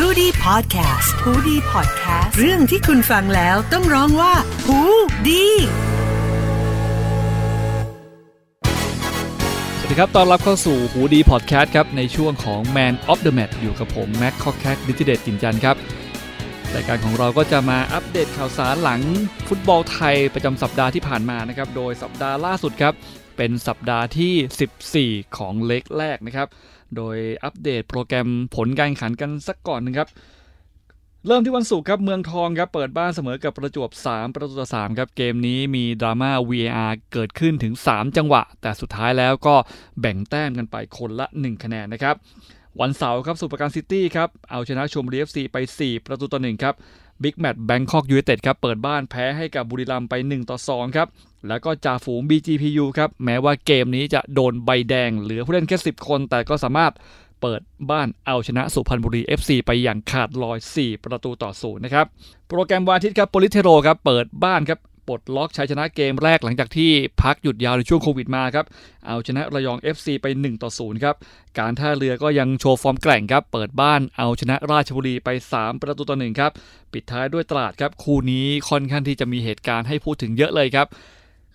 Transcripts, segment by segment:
h o ดี้พอดแคสต์ฮูดี้พอดแคสต์เรื่องที่คุณฟังแล้วต้องร้องว่าหูดีสวัสดีครับ ตอนรับเข้าสู่หูดีพอดแคสต์ครับ ในช่วงของ Man of the Match อยู่กับผมแม็กคอแคกดิจิเดตจินจันครับรายการของเราก็จะมาอัปเดตข่าวสารหลังฟุตบอลไทยประจำสัปดาห์ที่ผ่านมานะครับ โดยสัปดาห์ล่าสุดครับ เป็นสัปดาห์ที่ 14 ของเลกแรกนะครับ โดยอัปเดตโปรแกรมผลการแข่งขันกันสักก่อนนึงครับ เริ่มที่วันศุกร์ครับเมืองทองครับเปิดบ้านเสมอกับประจวบ 3 ประตูต่อ3ครับเกมนี้มีดราม่า VAR เกิดขึ้นถึง 3 จังหวะ แต่สุดท้ายแล้วก็แบ่งแต้มกันไปคนละ 1 คะแนนนะครับ วันเสาร์ครับสมุทรปราการซิตี้ครับเอาชนะชลบุรีเอฟซีไป 4 ประตูต่อ1ครับ บิ๊กแมตช์แบงคอกยูไนเต็ดครับเปิดบ้านแพ้ให้กับบุรีรัมย์ไป 1 ต่อ 2 ครับแล้วก็จ่าฝูง BGPU ครับแม้ว่าเกมนี้จะโดนใบแดงเหลือผู้เล่นแค่ 10 คน แต่ก็สามารถเปิดบ้านเอาชนะสุพรรณบุรี FC ไปอย่างขาดลอย 4 ประตูต่อศูนย์นะครับ โปรแกรมวันอาทิตย์ครับโปลิศเทโรครับเปิดบ้านครับ ปลดล็อกชัยชนะเกมแรกหลังจากที่พักหยุดยาวในช่วงโควิดมาครับ เอาชนะระยอง FC ไป 1 ต่อ 0 ครับ การท่าเรือก็ยังโชว์ฟอร์มแกร่งครับ เปิดบ้านเอาชนะราชบุรีไป 3 ประตูต่อ1ครับ ปิดท้ายด้วยตลาดครับ คู่นี้ค่อนข้างที่จะมีเหตุการณ์ให้พูดถึงเยอะเลยครับ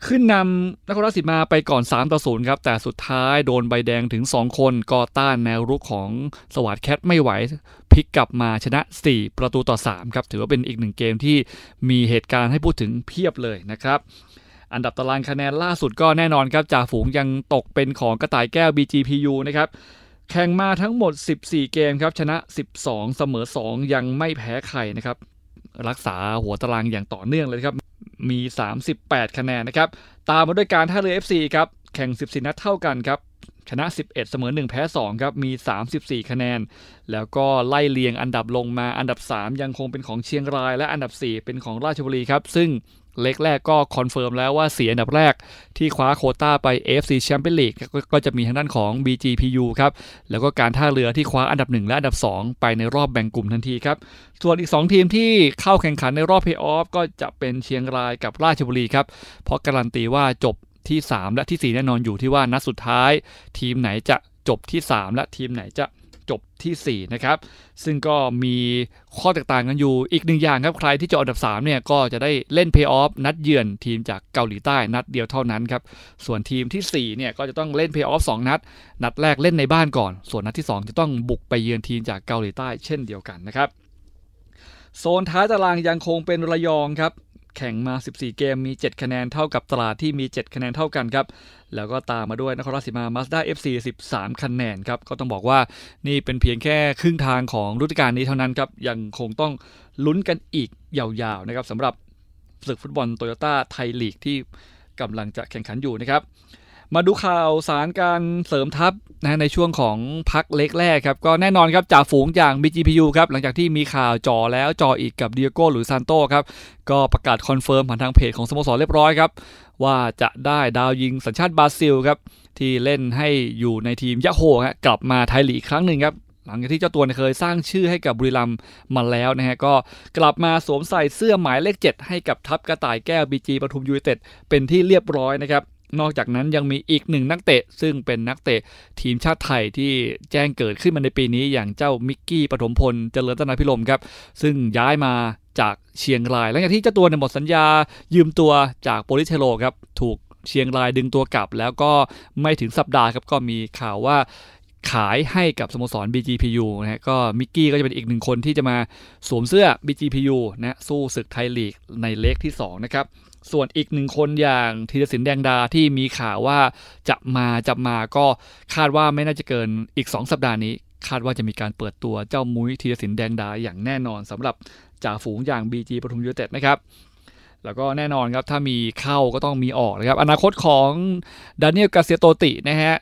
ขึ้นนำนครราชสีมาไปก่อน 3 ต่อ 0 ครับ แต่สุดท้ายโดนใบแดงถึง 2 คนก็ต้านแนวรุกของสวัสดแคทไม่ไหวพลิกกลับมาชนะ 4 ประตูต่อ 3 ครับ ถือว่าเป็นอีกหนึ่งเกมที่มีเหตุการณ์ให้พูดถึงเพียบเลยนะครับ อันดับตารางคะแนนล่าสุดก็แน่นอนครับจ่าฝูงยังตกเป็นของกระต่ายแก้ว BGPU นะครับแข่งมาทั้งหมด 14 เกมครับ ชนะ 12 เสมอ 2 ยังไม่แพ้ใครนะครับ รักษาหัวตารางอย่างต่อเนื่องเลยครับ มี 38 คะแนนนะครับ ตามมาด้วยการท่าเรือ FC ครับ แข่ง 14 นัดเท่ากันครับ ชนะ 11 เสมอ 1 แพ้ 2 ครับ มี 34 คะแนน แล้วก็ไล่เลียงอันดับลงมา อันดับ 3 ยังคงเป็นของเชียงราย และอันดับ 4 เป็นของราชบุรีครับ ซึ่ง เลกแรกก็ confirm แล้วว่าเสียอันดับแรกที่คว้าโคต้าไป AFC Champions League ก็จะมีทางด้านของ BGPU ครับ แล้วก็การท่าเรือที่คว้าอันดับ 1 และอันดับ 2 ไปในรอบแบ่งกลุ่มทันทีครับ ส่วนอีก 2 ทีมที่เข้าแข่งขันในรอบเพย์ออฟก็จะเป็นเชียงรายกับราชบุรีครับ เพราะการันตีว่าจบที่ 3 และที่ 4 แน่นอนอยู่ที่ว่านัดสุดท้าย ทีมไหนจะจบที่ 3 และทีมไหนจะ จบที่ 4 นะครับ ซึ่งก็มีข้อแตกต่างกันอยู่อีกหนึ่งอย่างครับ ใครที่จะอันดับ3เนี่ยก็จะได้เล่นเพย์ออฟนัดเยือนทีมจากเกาหลีใต้นัดเดียวเท่านั้นครับ ส่วนทีมที่4เนี่ยก็จะต้องเล่นเพย์ออฟ2นัด นัดแรกเล่นในบ้านก่อน ส่วนนัดที่ 2 จะต้องบุกไปเยือนทีมจากเกาหลีใต้เช่นเดียวกันนะครับโซนท้ายตารางยังคงเป็นระยองครับ แข่งมา 14 เกมมี 7 คะแนนเท่ากับตลาดที่มี 7 คะแนนเท่ากันครับ แล้วก็ตามมาด้วยนครราชสีมามาสด้า FC 13 คะแนนครับ ก็ต้องบอกว่านี่เป็นเพียงแค่ครึ่งทางของฤดูกาลนี้เท่านั้นครับ ยังคงต้องลุ้นกันอีกยาวๆนะครับสำหรับศึกฟุตบอลโตโยต้าไทยลีกที่กำลังจะแข่งขันอยู่นะครับ มาดูข่าวสารการเสริมทัพนะในช่วงของพักเลกแรกครับ ก็แน่นอนครับจ่าฝูงอย่าง BGPU ครับ หลังจากที่มีข่าวจ่อแล้วจ่ออีกกับดิโอโก้หลุยส์ ซานโตครับ ก็ประกาศ confirm ผ่านทางเพจของสโมสรเรียบร้อยครับ ว่าจะได้ดาวยิงสัญชาติบราซิลครับ ที่เล่นให้อยู่ในทีมยะโฮร์ฮะกลับมาไทยลีกอีกครั้งหนึ่งครับหลังจากที่เจ้าตัวเนี่ยเคยสร้างชื่อให้กับบุรีรัมย์มาแล้วนะฮะ ก็กลับมาสวมใส่เสื้อหมายเลข 7 ให้กับทัพกระต่ายแก้วบีจีปทุมยูไนเต็ดเป็นที่เรียบร้อยนะครับ นอกจากนั้นยังมีอีกหนึ่งนักเตะ ซึ่งเป็นนักเตะทีมชาติไทยที่แจ้งเกิดขึ้นมาในปีนี้อย่างเจ้ามิกกี้ปฐมพลเจริญตนาพิรมครับ ซึ่งย้ายมาจากเชียงราย หลังจากที่เจ้าตัวเนี่ยหมดสัญญายืมตัวจากโปลิเทโรครับถูกเชียงรายดึงตัวกลับ แล้วก็ไม่ถึงสัปดาห์ครับก็มีข่าวว่าขายให้กับสโมสร BGPU นะฮะก็มิกกี้ก็จะเป็นอีกหนึ่งคนที่จะมาสวมเสื้อ BGPU นะสู้ศึกไทยลีกในเล็กที่ 2 นะครับ ส่วนอีกหนึ่งคนอย่างธีรศิลป์แดงดาที่มีข่าวว่าจะมาจะมาก็คาดว่าไม่น่าจะเกินอีก 2 สัปดาห์นี้ คาดว่าจะมีการเปิดตัวเจ้ามุ้ยธีรศิลป์แดงดาอย่างแน่นอนสำหรับจ่าฝูงอย่าง BG ปทุมยูเต็ดนะครับแล้วก็แน่นอนครับ ถ้ามีเข้าก็ต้องมีออกนะครับ อนาคตของดานิเอลกาเซียโตตินะฮะ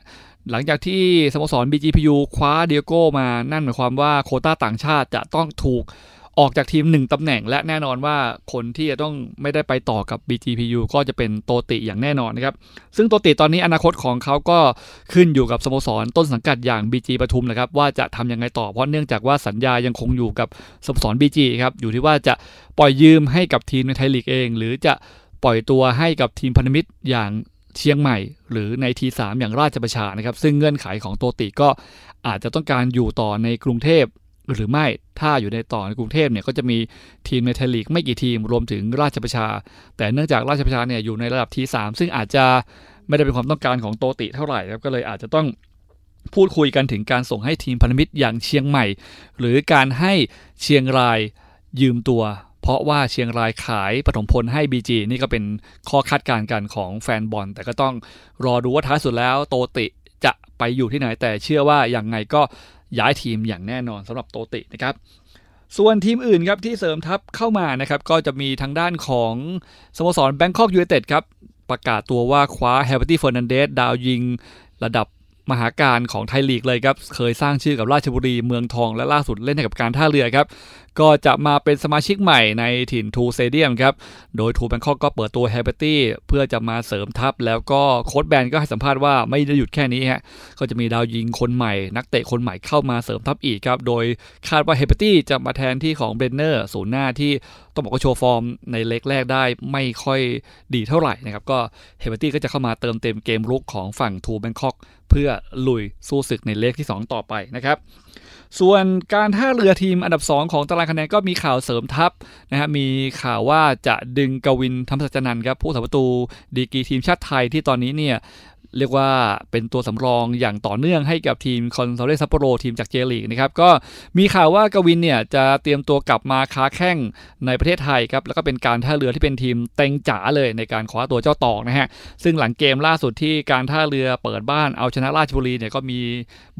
หลังจากที่สโมสร BGPU คว้าเดียโก้มานั่นหมายความว่าโคต้าต่างชาติจะต้องถูก ออกจากทีม1ตำแหน่ง และแน่นอนว่าคนที่จะต้องไม่ได้ไปต่อกับ BGPU ก็จะเป็นโตติอย่างแน่นอนนะครับ ซึ่งโตติตอนนี้อนาคตของเขาก็ขึ้นอยู่กับสโมสรต้นสังกัดอย่าง BG ปทุมนะครับ ว่าจะทำยังไงต่อเพราะเนื่องจากว่าสัญญายังคงอยู่กับสโมสร BG ครับ อยู่ที่ว่าจะปล่อยยืมให้กับทีมในไทยลีกเอง หรือจะปล่อยตัวให้กับทีมพันธมิตรอย่างเชียงใหม่ หรือในทีสามอย่างราชประชานะครับ ซึ่งเงื่อนไขของโตติก็อาจจะต้องการอยู่ต่อในกรุงเทพ หรือไม่ถ้าอยู่ในต่อในกรุงเทพเนี่ยก็จะมีทีมในไทยลีกไม่กี่ทีมรวมถึงราชประชา แต่เนื่องจากราชประชาเนี่ยอยู่ในระดับทีสามซึ่งอาจจะไม่ได้เป็นความต้องการของโตติเท่าไหร่ครับก็เลยอาจจะต้องพูดคุยกันถึงการส่งให้ทีมพันธมิตรอย่างเชียงใหม่ หรือการให้เชียงรายยืมตัว เพราะว่าเชียงรายขายปฐมพลให้ BG นี่ก็เป็นข้อคาดการณ์กันของแฟนบอล แต่ก็ต้องรอดูว่าท้ายสุดแล้วโตติจะไปอยู่ที่ไหนแต่เชื่อว่าอย่างไงก็ ย้ายทีมอย่างแน่นอนสำหรับโตตินะครับส่วนทีมอื่นครับที่เสริมทัพเข้ามานะครับก็จะมีทางด้านของสโมสรแบงค็อกยูไนเต็ดครับประกาศตัวว่าคว้าเฮเบอร์ตี้เฟอร์นันเดสดาวยิงระดับ มหากาฬของไทยลีกเลยครับ เคยสร้างชื่อกับราชบุรีเมืองทองและล่าสุดเล่นให้กับการท่าเรือครับ ก็จะมาเป็นสมาชิกใหม่ในถิ่นทรูสเซเดียมครับ โดยทรูแบงค็อกก็เปิดตัวเฮเบอร์ตี้เพื่อจะมาเสริมทัพ แล้วก็โค้ชแบนก็ให้สัมภาษณ์ว่าไม่ได้หยุดแค่นี้ฮะ ก็จะมีดาวยิงคนใหม่ นักเตะคนใหม่เข้ามาเสริมทัพอีกครับ โดยคาดว่าเฮเบอร์ตี้จะมาแทนที่ของเบรนเนอร์ศูนย์หน้าที่ ต้องบอกว่าโชว์ฟอร์มในเลกแรกได้ไม่ค่อยดีเท่าไหร่นะครับ ก็เฮเบอร์ตี้ก็จะเข้ามาเติมเต็มเกมรุกของฝั่งทรูแบงค็อกเพื่อลุยสู้ศึกในเลขที่ 2 ต่อไปนะครับส่วนการท่าเรือทีมอันดับ 2 ของตารางคะแนนก็มีข่าวเสริมทัพนะฮะมีข่าวว่าจะดึงกวินธรรมสัจนันครับผู้สาประตูดีกีทีมชาติไทยที่ตอนนี้เนี่ย เรียกว่าเป็นตัวสำรองอย่างต่อเนื่องให้กับทีมคอนซาเลซัปโปโรทีมจากเจลีกนะครับก็มีข่าวว่ากวินเนี่ยจะเตรียมตัวกลับมาค้าแข่งในประเทศไทยครับแล้วก็เป็นการท่าเรือที่เป็นทีมเต็งจ๋าเลยในการคว้าตัวเจ้าตอกนะฮะซึ่งหลังเกมล่าสุดที่การท่าเรือเปิดบ้านเอาชนะราชบุรีเนี่ยก็มี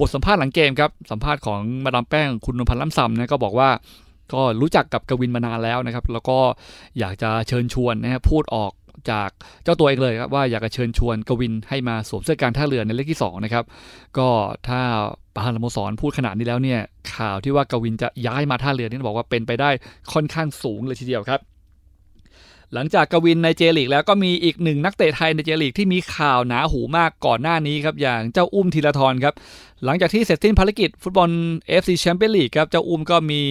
บทสัมภาษณ์หลังเกมครับสัมภาษณ์ของมาดามแป้งคุณนพันธ์ล้ำซำนะก็บอกว่าก็รู้จักกับกวินมานานแล้วนะครับ แล้วก็อยากจะเชิญชวนนะฮะพูดออก จากเจ้าตัวเองเลยครับว่าอยากจะเชิญชวนกวินให้มาสวมเสื้อการท่าเรือในเลขที่2นะครับก็ถ้าปาลโมสรพูดขนาดนี้แล้วเนี่ยข่าวที่ว่ากวินจะย้ายมาท่าเรือนี่บอกว่าเป็นไปได้ค่อนข้างสูงเลยทีเดียวครับหลังจากกวินในเจลีกแล้วก็มีอีกหนึ่งนักเตะไทยในเจลีกที่มีข่าวหนาหูมากก่อนหน้านี้ครับอย่างเจ้าอุ้มธีรทรครับหลังจากที่เสร็จสิ้นภารกิจฟุตบอล FC แชมเปี้ยนลีกครับเจ้าอุ้มก็มี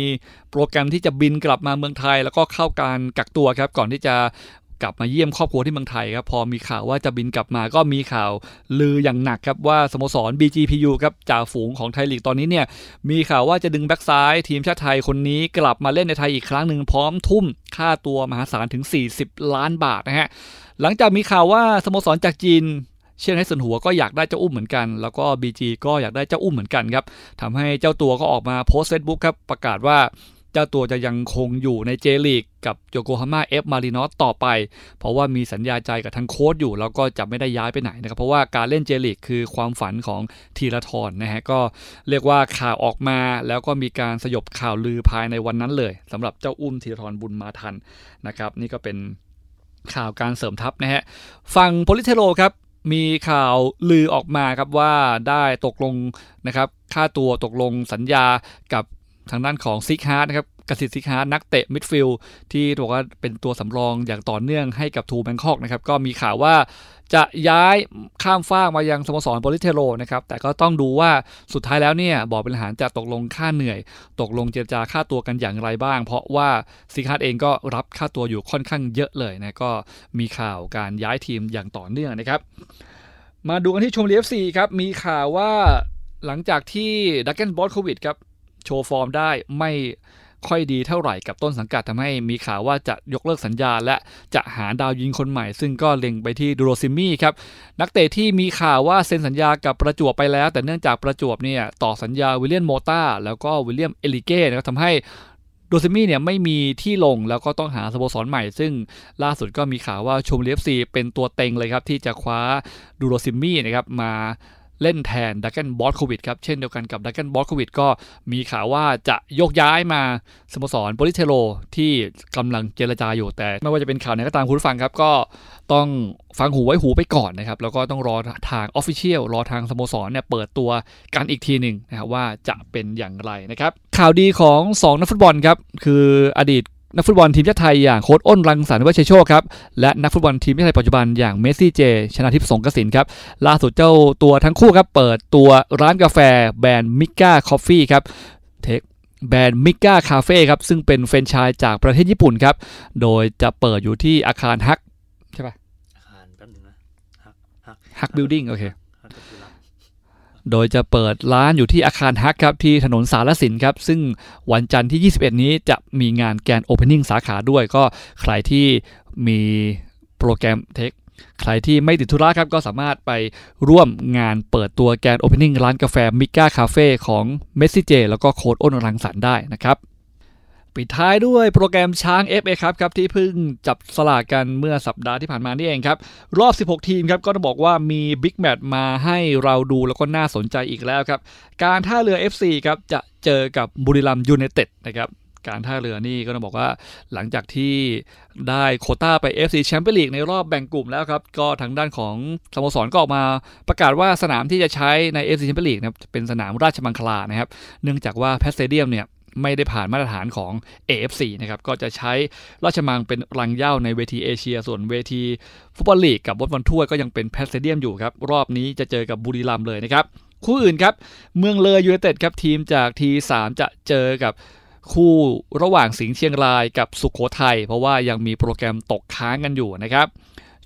โปรแกรมที่จะบินกลับมาเมืองไทย แล้วก็เข้าการกักตัวครับก่อนที่จะ กลับมาเยี่ยมครอบครัวที่เมืองไทยครับพอมีข่าวว่าจะบินกลับมาก็มีข่าวลืออย่างหนักครับว่าสโมสร BGPU ครับจ่าฝูงของไทยลีกตอนนี้เนี่ยมีข่าวว่าจะดึงแบ็กซ้ายทีมชาติไทยคนนี้กลับมาเล่นในไทยอีกครั้งหนึ่งพร้อมทุ่มค่าตัวมหาศาลถึง 40 ล้านบาทนะฮะหลังจากมีข่าวว่าสโมสรจากจีนเชียงให้สนหัวก็อยากได้เจ้าอุ้มเหมือนกัน แล้วก็ BG ก็อยากได้เจ้าอุ้มเหมือนกันครับทำให้เจ้าตัวก็ออกมาโพสต์เฟซบุ๊กครับประกาศว่า เจ้าตัวจะยังคงอยู่ในเจลีกกับโยโกฮาม่าเอฟมารินอสต่อไป เพราะว่ามีสัญญาใจกับทางโค้ชอยู่ แล้วก็จะไม่ได้ย้ายไปไหนนะครับ เพราะว่าการเล่นเจลีกคือความฝันของทีละทอนนะฮะก็เรียกว่าข่าวออกมา แล้วก็มีการสยบข่าวลือภายในวันนั้นเลยสำหรับเจ้าอุ้มธีราทร บุญมาทันนะครับ นี่ก็เป็นข่าวการเสริมทัพนะฮะฝั่งโปลิศเทโรครับมีข่าวลือออกมาครับว่าได้ตกลงนะครับค่าตัวตกลงสัญญากับ ทางด้านของซิกฮาร์ดนะครับกสิทธิ์ซิกฮาร์ดนักเตะมิดฟิลด์ที่บอกว่าเป็นตัวสำรองอย่างต่อเนื่องให้กับทรูแบงค็อกนะครับก็มีข่าวว่าจะย้ายข้ามฟากมายังสโมสรโปลิศเทโรนะครับแต่ก็ต้องดูว่าสุดท้ายแล้วเนี่ยบอกเป็นหารจะตกลงค่าเหนื่อย ตกลงเจรจาค่าตัวกันอย่างไรบ้าง เพราะว่าซิกฮาร์ดเองก็รับค่าตัวอยู่ค่อนข้างเยอะเลยนะก็มีข่าวการย้ายทีมอย่างต่อเนื่องนะครับมาดูกันที่ชมเลียฟซีครับมีข่าวว่าหลังจากที่ดราแกนบอสโควิชครับ โชว์ฟอร์มได้ไม่ค่อยดีเท่าไหร่กับต้นสังกัดทำให้มีข่าวว่าจะยกเลิกสัญญา และจะหาดาวยิงคนใหม่ ซึ่งก็เล็งไปที่ดูโรซิมี่ครับ นักเตะที่มีข่าวว่าเซ็นสัญญากับประจวบไปแล้ว แต่เนื่องจากประจวบเนี่ยต่อสัญญาวิลเลียนโมต้าแล้วก็วิลเลียมเอลิเก้นะครับทำให้ดูโรซิมี่เนี่ยไม่มีที่ลงแล้วก็ต้องหาสโมสรใหม่ ซึ่งล่าสุดก็มีข่าวว่าชมเลียฟซีเป็นตัวเต็งเลยครับ ที่จะคว้าดูโรซิมี่นะครับมา เล่นแทนดราแกนบอสโควิชครับ เช่นเดียวกันกับดราแกนบอสโควิชก็มีข่าวว่าจะยกย้ายมาสโมสรโปลิศเทโรที่กำลังเจรจาอยู่ แต่ไม่ว่าจะเป็นข่าวไหนก็ตามคุณผู้ฟังครับ ก็ต้องฟังหูไว้หูไปก่อนนะครับ แล้วก็ต้องรอทาง official รอทางสโมสรเนี่ยเปิดตัวกันอีกทีหนึ่งนะครับว่าจะเป็นอย่างไรนะครับข่าวดีของ 2 นักฟุตบอลครับคืออดีต นักฟุตบอลทีมชาติไทยอย่างโค้ชอ้นรังสรรค์ วิวัฒน์ชัยโชคครับและนักฟุตบอลทีมชาติไทยปัจจุบันอย่างเมสซี่เจ ชนาธิป สรงกระสินธ์ครับล่าสุดเจ้าตัวทั้งคู่ครับเปิดตัวร้านกาแฟแบรนด์มิก้าคอฟฟี่ครับ take แบรนด์มิก้าคาเฟ่ครับซึ่งเป็นแฟรนไชส์จากประเทศญี่ปุ่นครับโดยจะเปิดอยู่ที่อาคารฮักใช่ปะอาคารแป๊บนึงนะฮักฮักฮัก building โอเค โดยจะเปิดร้านอยู่ที่อาคารฮักครับที่ถนนสารสินครับ ซึ่งวันจันทร์ที่ 21 นี้จะมีงาน grand opening สาขาด้วยก็ใครที่มีโปรแกรม take ใครที่ไม่ติดธุระครับก็สามารถไปร่วมงานเปิดตัว grand opening ร้านกาแฟมิก้าคาเฟ่ของเมสซี่เจแล้วก็โค้ชอ้นรังสรรค์ได้นะครับ ปิดท้ายด้วยโปรแกรมช้าง FA ครับครับที่เพิ่งจับสลากกันเมื่อสัปดาห์ที่ผ่านมานี่เองครับ รอบ 16 ทีมครับก็ต้องบอกว่ามีบิ๊กแมตช์มาให้เราดูแล้วก็น่าสนใจอีกแล้วครับ การท่าเรือ FC ครับจะเจอกับบุรีรัมย์ยูไนเต็ดนะครับการท่าเรือนี่ก็ต้องบอกว่าหลังจากที่ได้โคต้าไป FC แชมเปี้ยนลีกในรอบแบ่งกลุ่มแล้วครับ ก็ทางด้านของสโมสรก็ออกมาประกาศว่าสนามที่จะใช้ใน FC แชมเปี้ยนลีกนะครับเป็นสนามราชมังคลานะครับ เนื่องจากว่าแพทสเตเดียมเนี่ย ไม่ได้ผ่านมาตรฐานของ AFC นะครับก็จะใช้ราชมังเป็นรังเหย้าในเวทีเอเชีย ส่วนเวทีฟุตบอลลีกกับบอลบอลถ้วยก็ยังเป็นแพทสเตเดียมอยู่ครับ รอบนี้จะเจอกับบุรีรัมย์เลยนะครับ คู่อื่นครับ เมืองเลยยูไนเต็ดครับทีมจากทีสามจะเจอกับคู่ระหว่างสิงห์เชียงรายกับสุโขทัยเพราะว่ายังมีโปรแกรมตกค้างกันอยู่นะครับ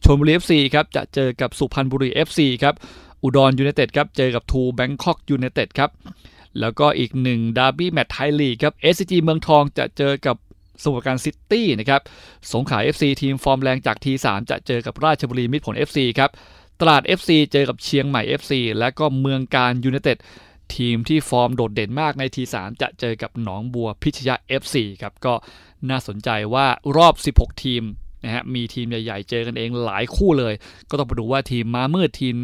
ชลบุรี FC ครับจะเจอกับสุพรรณบุรี FC ครับอุดรยูไนเต็ดครับเจอกับทรูแบงค็อกยูไนเต็ดครับ แล้วก็อีกหนึ่งดาร์บี้แมตช์ไทยลีกครับ SCG เมืองทองจะเจอกับสมุทรปราการซิตี้นะครับ สงขลา FC ทีมฟอร์มแรงจากทีสามจะเจอกับราชบุรีมิตรผล FC ครับ ตราด FC เจอกับเชียงใหม่ FC และก็เมืองกาญจน์ยูไนเต็ดทีมที่ฟอร์มโดดเด่นมากในทีสามจะเจอกับหนองบัวพิชญ FC ครับ ก็น่าสนใจว่ารอบ 16 ทีมนะฮะมีทีมใหญ่ๆ เจอกันเองหลายคู่เลย ก็ต้องไปดูว่าทีมมามืดทีม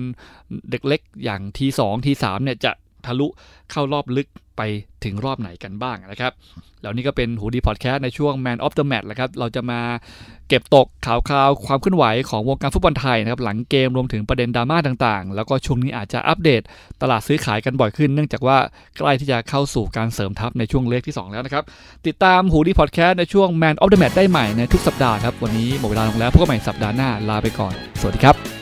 เด็กเล็กอย่างทีสองทีสามเนี่ยจะ ทะลุเข้ารอบลึกไปถึงรอบไหนกันบ้างนะครับ แล้วนี่ก็เป็นหูดีพอดแคสต์ในช่วง Man of the Match แหละครับ เราจะมาเก็บตกข่าวคราวความเคลื่อนไหวของวงการฟุตบอลไทยนะครับ หลังเกมรวมถึงประเด็นดราม่าต่างๆ แล้วก็ช่วงนี้อาจจะอัปเดตตลาดซื้อขายกันบ่อยขึ้น เนื่องจากว่าใกล้ที่จะเข้าสู่การเสริมทัพในช่วงเลขที่ 2 แล้วนะครับ ติดตามหูดีพอดแคสต์ในช่วง Man of the Match ได้ใหม่ในทุกสัปดาห์ครับ วันนี้หมดเวลาลงแล้วพบกันใหม่สัปดาห์หน้า ลาไปก่อน สวัสดีครับ